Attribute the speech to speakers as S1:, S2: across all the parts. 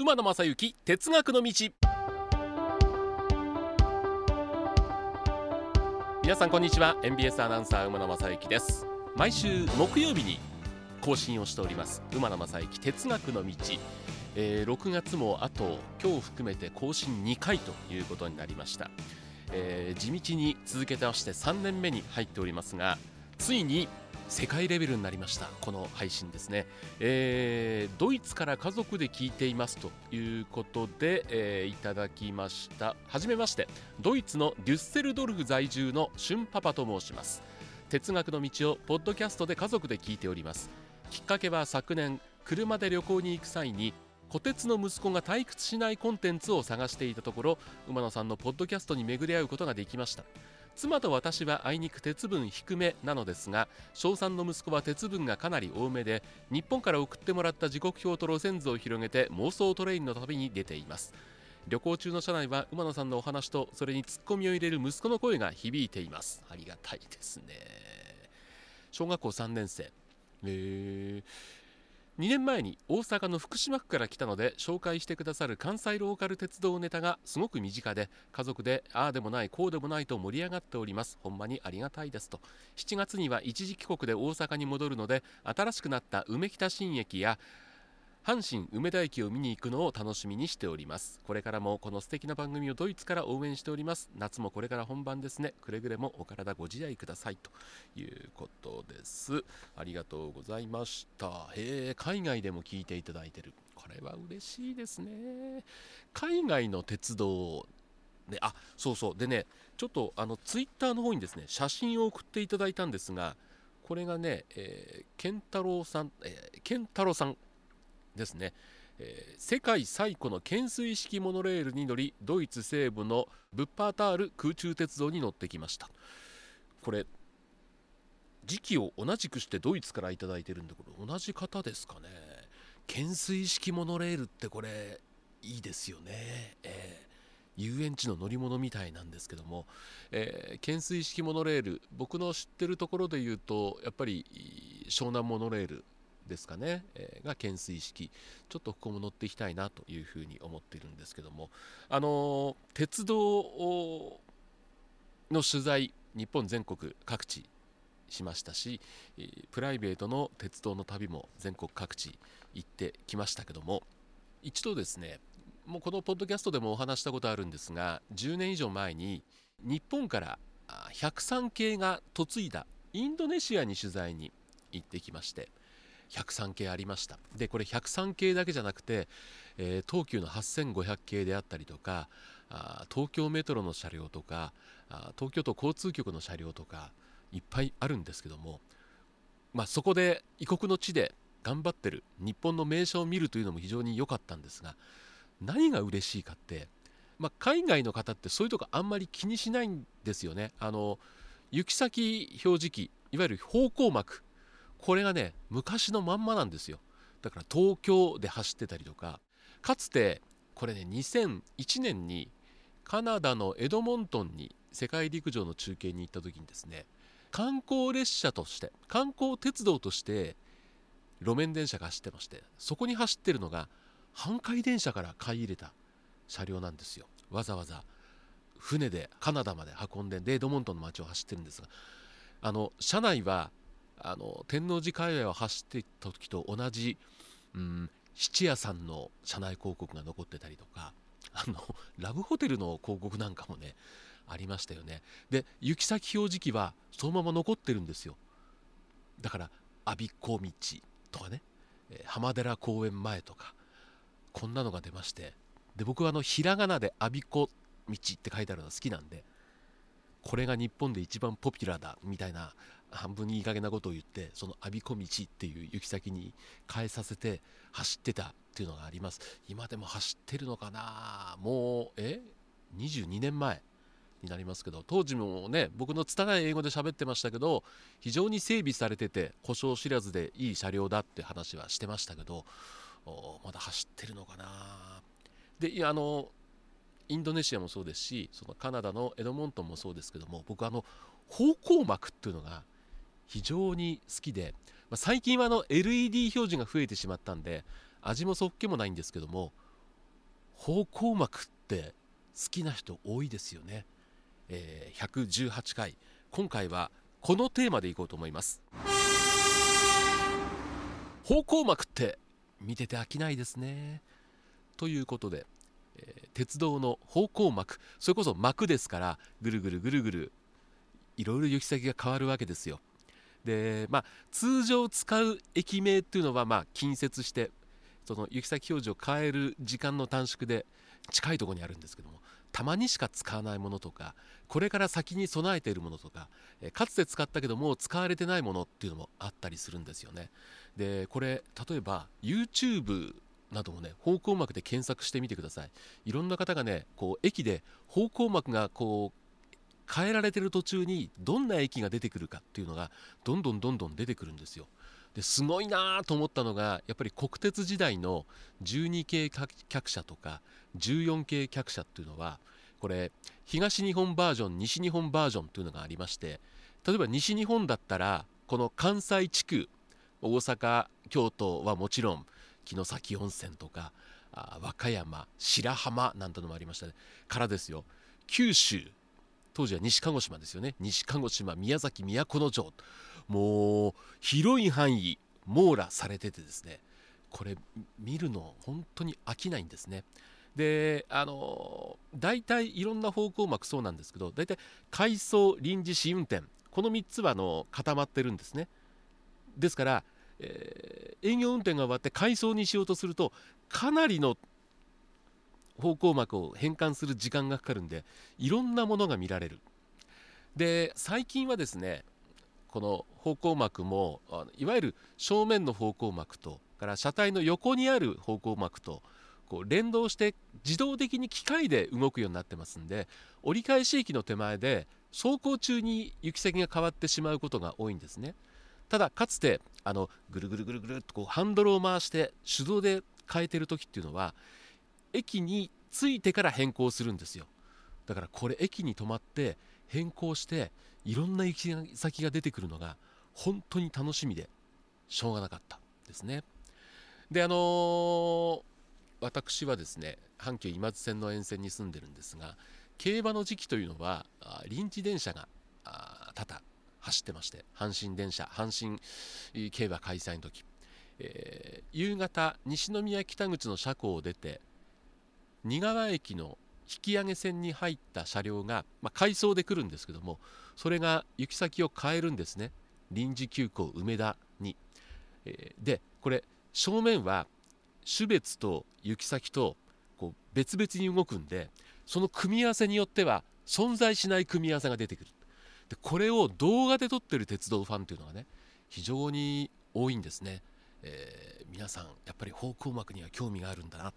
S1: 馬野正幸哲学の道。皆さんこんにちは。NBS アナウンサー馬野正幸です。毎週木曜日に更新をしております。馬野正幸哲学の道、えー、6月もあと今日含めて更新2回ということになりました、えー、地道に続けてまして3年目に入っておりますがついに世界レベルになりましたこの配信ですね、えー、ドイツから家族で聞いていますということで、えー、いただきました。はじめましてドイツのデュッセルドルフ在住のシュンパパと申します。哲学の道をポッドキャストで家族で聞いております。きっかけは昨年車で旅行に行く際に虎鉄の息子が退屈しないコンテンツを探していたところ馬野さんのポッドキャストに巡り合うことができました。妻と私はあいにく鉄分低めなのですが小3の息子は鉄分がかなり多めで日本から送ってもらった時刻表と路線図を広げて妄想トレインの旅に出ています。旅行中の車内は馬野さんのお話とそれにツッコミを入れる息子の声が響いています。ありがたいですね。小学校3年生。え2年前に大阪の福島区から来たので紹介してくださる関西ローカル鉄道ネタがすごく身近で家族でああでもないこうでもないと盛り上がっております。ほんまにありがたいですと。7月には一時帰国で大阪に戻るので新しくなった梅北新駅や阪神梅田駅を見に行くのを楽しみにしております。これからもこの素敵な番組をドイツから応援しております。夏もこれから本番ですね。くれぐれもお体ご自愛くださいということです。ありがとうございました。へえ海外でも聞いていただいてる。これは嬉しいですね。海外の鉄道ね、あそうそう。でねちょっとあのツイッターの方にですね写真を送っていただいたんですがこれがね、えー、ケンタロウさん、えー、ケンタロウさんですね、えー、世界最古の懸垂式モノレールに乗りドイツ西部のブッパータール空中鉄道に乗ってきました。これ時期を同じくしてドイツから頂いてるんでこれ同じ方ですかね。懸垂式モノレールってこれいいですよね、えー遊園地の乗り物みたいなんですけども、えー、懸垂式モノレール僕の知ってるところで言うとやっぱり湘南モノレールですかね、えー、が懸垂式。ちょっとここも乗っていきたいなというふうに思っているんですけども。あの、鉄道の取材日本全国各地しましたしプライベートの鉄道の旅も全国各地行ってきましたけども一度ですねもうこのポッドキャストでもお話したことあるんですが10年以上前に日本から103系が嫁いだインドネシアに取材に行ってきまして103系ありましたでこれ103系だけじゃなくて、えー、東急の8500系であったりとかあ東京メトロの車両とかあ東京都交通局の車両とかいっぱいあるんですけども、まあ、そこで異国の地で頑張ってる日本の名車を見るというのも非常に良かったんですが何が嬉しいかって、まあ、海外の方ってそういうとこあんまり気にしないんですよね。あの行き先表示器いわゆる方向幕これがね昔のまんまなんですよ。だから東京で走ってたりとか。かつてこれね2001年にカナダのエドモントンに世界陸上の中継に行った時にですね観光列車として観光鉄道として路面電車が走ってましてそこに走ってるのが阪海電車から買い入れた車両なんですよ。わざわざ船でカナダまで運んでデードモントンの街を走ってるんですがあの車内はあの天王寺界隈を走っていた時と同じ、うん、質屋さんの車内広告が残ってたりとかあの ラブホテルの広告なんかもねありましたよね。で行き先表示器はそのまま残ってるんですよ。だから我孫子道とかね浜寺公園前とかこんなのが出ましてで僕はあのひらがなで我孫子道って書いてあるの好きなんでこれが日本で一番ポピュラーだみたいな半分にいい加減なことを言ってその我孫子道っていう行き先に変えさせて走ってたっていうのがあります。今でも走ってるのかな？もうえ？22年前になりますけど当時もね僕の拙い英語で喋ってましたけど非常に整備されてて故障知らずでいい車両だって話はしてましたけどまだ走ってるのかな？であのインドネシアもそうですしそのカナダのエドモントンもそうですけども僕あの方向幕っていうのが非常に好きで、まあ、最近はあの LED 表示が増えてしまったんで味もそっけもないんですけども方向幕って好きな人多いですよね、えー、118回。今回はこのテーマでいこうと思います。方向幕って見てて飽きないですね。ということで、えー、鉄道の方向幕それこそ幕ですからぐるぐるぐるぐるいろいろ行き先が変わるわけですよ。でまあ通常使う駅名っていうのはまあ近接してその行き先表示を変える時間の短縮で近いところにあるんですけどもたまにしか使わないものとかこれから先に備えているものとかかつて使ったけども使われてないものっていうのもあったりするんですよね。でこれ例えば YouTube などもね方向幕で検索してみてください。いろんな方がねこう駅で方向幕がこう変えられてる途中にどんな駅が出てくるかっていうのがどんどんどんどん出てくるんですよ。ですごいなと思ったのがやっぱり国鉄時代の12系客車とか14系客車っていうのはこれ東日本バージョン西日本バージョンというのがありまして例えば西日本だったらこの関西地区大阪京都はもちろん城崎温泉とか和歌山白浜なんてのもありましたね。からですよ。九州当時は西鹿児島ですよね。西鹿児島宮崎都城。もう広い範囲網羅されててですね。これ見るの本当に飽きないんですね。であの大体いろんな方向幕そうなんですけど大体回送臨時試運転。この3つはあの固まってるんですね。ですから、えー、営業運転が終わって回送にしようとするとかなりの方向幕を変換する時間がかかるんでいろんなものが見られる。で最近はですねこの方向幕もいわゆる正面の方向幕とから車体の横にある方向幕とこう連動して自動的に機械で動くようになってますんで折り返し駅の手前で走行中に行き先が変わってしまうことが多いんですね。ただかつてあのぐるぐるぐるぐるっとこうハンドルを回して手動で変えてる時っていうのは駅に着いてから変更するんですよ。だからこれ駅に止まって変更していろんな行き先が出てくるのが本当に楽しみでしょうがなかったですね。であのー、私はですね阪急今津線の沿線に住んでるんですが競馬の時期というのは臨時電車が多々走ってまして阪神電車阪神競馬開催の時、えー、夕方西宮北口の車庫を出て仁川駅の引き上げ線に入った車両が、まあ、回送で来るんですけどもそれが行き先を変えるんですね。臨時急行梅田に、えー、でこれ正面は種別と行き先とこう別々に動くんでその組み合わせによっては存在しない組み合わせが出てくる。でこれを動画で撮ってる鉄道ファンというのがね非常に多いんですね、えー、皆さんやっぱり方向幕には興味があるんだな。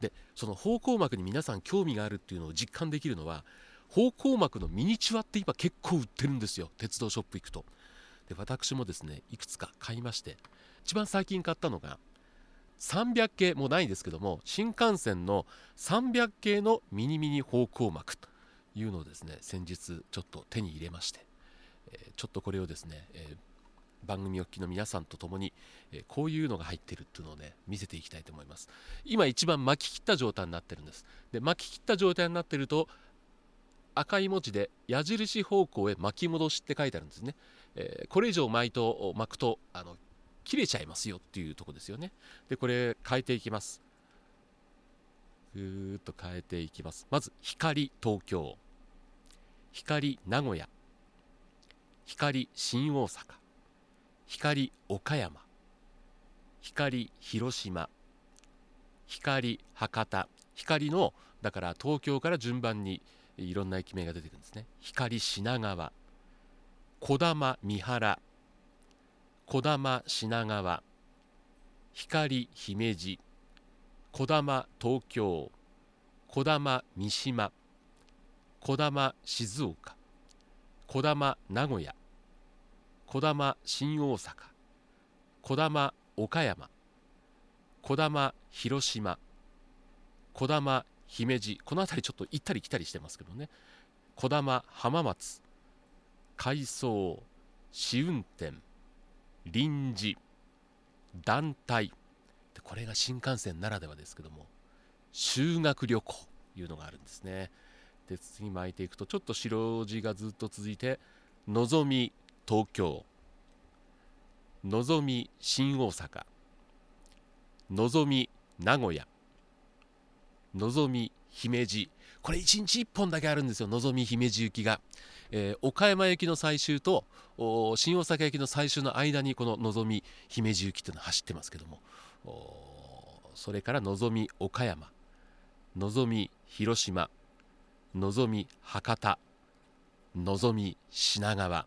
S1: でその方向幕に皆さん興味があるっていうのを実感できるのは方向幕のミニチュアって今結構売ってるんですよ。鉄道ショップ行くと。で私もですねいくつか買いまして一番最近買ったのが300系もうないんですけども新幹線の300系のミニミニ方向幕というのをですね先日ちょっと手に入れまして、え、ちょっとこれをですね、えー、番組お聞きの皆さんと共に、えー、こういうのが入ってるっていうのをね見せていきたいと思います。今一番巻き切った状態になってるんです。で巻き切った状態になってると赤い文字で矢印方向へ巻き戻しって書いてあるんですね、えこれ以上巻いと巻くとあの切れちゃいますよっていうとこですよね。でこれ変えていきます。ぐーっと変えていきます。まず光東京。光名古屋。光新大阪。光岡山。光広島。光博多。光のだから東京から順番にいろんな駅名が出てくるんですね。光品川。児玉三原。児玉品川。光姫路。児玉東京。児玉三島。児玉静岡。児玉名古屋。児玉新大阪。児玉岡山。児玉広島。児玉姫路。この辺りちょっと行ったり来たりしてますけどね。児玉浜松。海藻試運転臨時。団体。これが新幹線ならではですけども。修学旅行。というのがあるんですね。で次巻いていくとちょっと白字がずっと続いてのぞみ東京。のぞみ新大阪。のぞみ名古屋。のぞみ姫路。これ1日1本だけあるんですよ。のぞみ姫路行きが、えー、岡山駅の最終と新大阪駅の最終の間にこののぞみ姫路行きというのは走ってますけども。それからのぞみ岡山。のぞみ広島。のぞみ博多。のぞみ品川。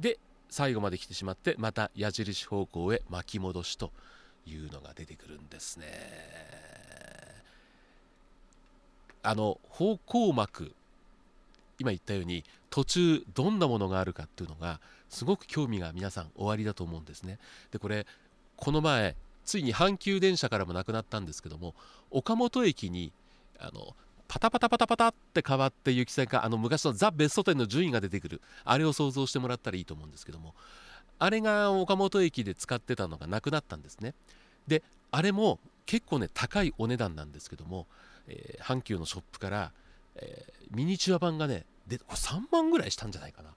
S1: で最後まで来てしまってまた矢印方向へ巻き戻しというのが出てくるんですね。あの方向幕今言ったように途中どんなものがあるかっていうのがすごく興味が皆さんおありだと思うんですね。でこれこの前ついに阪急電車からもなくなったんですけども岡本駅にあのパタパタパタパタって変わって行き先があの昔のザ・ベスト10の順位が出てくる。あれを想像してもらったらいいと思うんですけども。あれが岡本駅で使ってたのがなくなったんですね。であれも結構ね高いお値段なんですけども、えー、阪急のショップから、えー、ミニチュア版がねでこれ3万ぐらいしたんじゃないかな。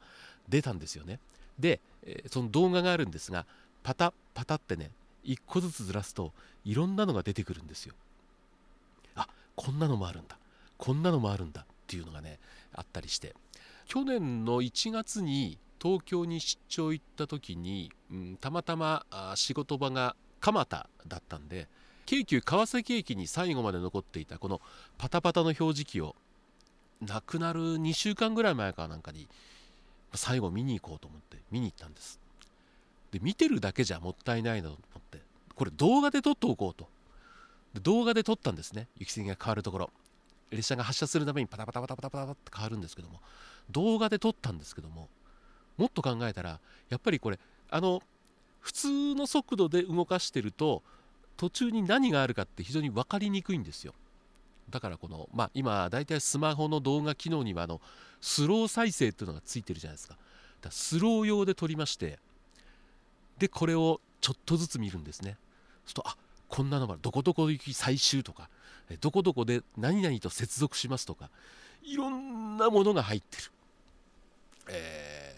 S1: 出たんですよね。で、えー、その動画があるんですがパタパタってね1個ずつずらすといろんなのが出てくるんですよ。あこんなのもあるんだ。こんなのもあるんだっていうのがねあったりして。去年の1月に東京に出張行った時に、うん、たまたま仕事場が蒲田だったんで京急川崎駅に最後まで残っていたこのパタパタの表示器をなくなる2週間ぐらい前かなんかに最後見に行こうと思って見に行ったんです。で見てるだけじゃもったいないなと思ってこれ動画で撮っておこうと。で動画で撮ったんですね。行き過ぎが変わるところ。列車が発車するためにパタパタパタパタパタって変わるんですけども動画で撮ったんですけどももっと考えたらやっぱりこれあの普通の速度で動かしてると途中に何があるかって非常に分かりにくいんですよ。だからこのまあ今大体スマホの動画機能にはあのスロー再生っていうのがついてるじゃないですか。だスロー用で撮りましてでこれをちょっとずつ見るんですね。そうするとあこんなのがどこどこ行き最終とかどこどこで何々と接続しますとかいろんなものが入ってる、え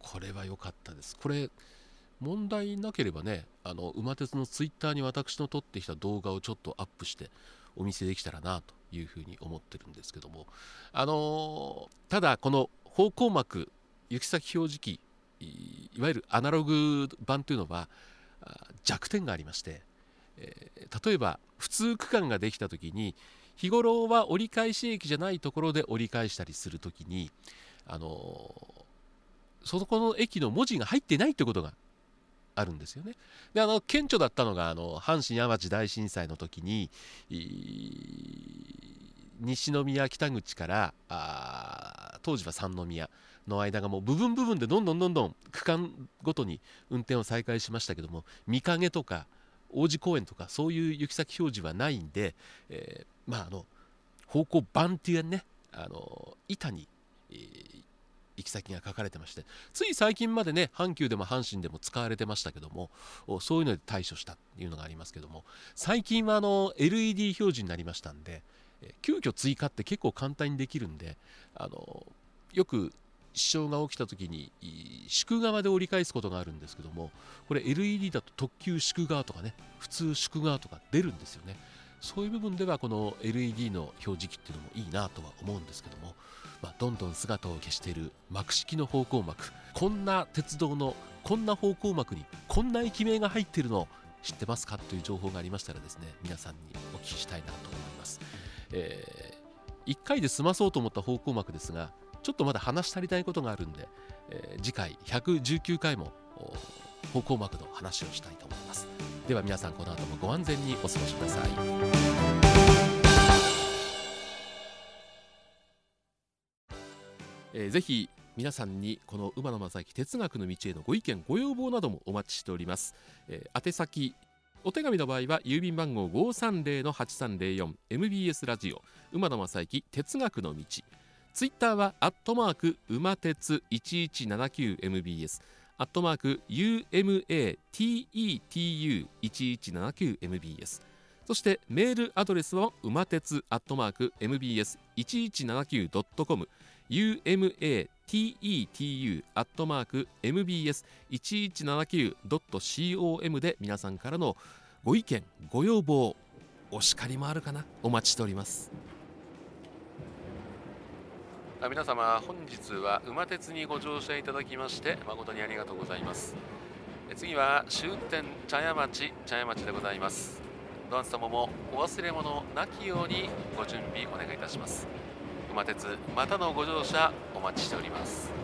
S1: ー、これは良かったです。これ問題なければねあの馬鉄のツイッターに私の撮ってきた動画をちょっとアップしてお見せできたらなというふうに思ってるんですけども。あのー、ただこの方向幕行き先表示器いわゆるアナログ版というのは弱点がありまして、えー、例えば普通区間ができた時に日頃は折り返し駅じゃないところで折り返したりする時にあのー、そこの駅の文字が入ってないってことがあるんですよね。であの顕著だったのがあの阪神・淡路大震災の時に西宮北口からあ当時は三宮の間がもう部分部分でどんどんどんどん区間ごとに運転を再開しましたけども御影とか王子公園とかそういう行き先表示はないんで、えー、まああの方向板っていうねあの板に、えー、行き先が書かれてましてつい最近までね阪急でも阪神でも使われてましたけどもそういうので対処したっていうのがありますけども最近はあの LED 表示になりましたんで、急遽追加って結構簡単にできるんであのよく支障が起きた時に宿側で折り返すことがあるんですけどもこれ LED だと特急宿側とかね普通宿側とか出るんですよね。そういう部分ではこの LED の表示器っていうのもいいなとは思うんですけども、まあ、どんどん姿を消している幕式の方向幕。こんな鉄道のこんな方向幕にこんな駅名が入ってるの知ってますかという情報がありましたらですね皆さんにお聞きしたいなと思います、えー、1回で済まそうと思った方向幕ですがちょっとまだ話し足りないことがあるんで、えー、次回119回も方向幕の話をしたいと思います。では皆さんこの後もご安全にお過ごしください。えー、ぜひ皆さんにこの馬野正幸哲学の道へのご意見ご要望などもお待ちしております、えー、宛先お手紙の場合は郵便番号五三零の八三零四 MBS ラジオ馬野正幸哲学の道。ツイッターはアットマーク馬鉄一一七九 MBS アットマーク UMATETU 一一七九 MBS
S2: そしてメールアドレスは馬鉄アットマーク MBS 一一七九ドットコム umatsu TETU アットマーク MBS1179.com で皆さんからのご意見ご要望お叱りもあるかな？お待ちしております。
S1: 皆様本日は馬鉄にご乗車いただきまして誠にありがとうございます。次は終点茶屋町茶屋町でございます。ドアン様もお忘れ物なきようにご準備お願いいたします。馬鉄またのご乗車お待ちしております。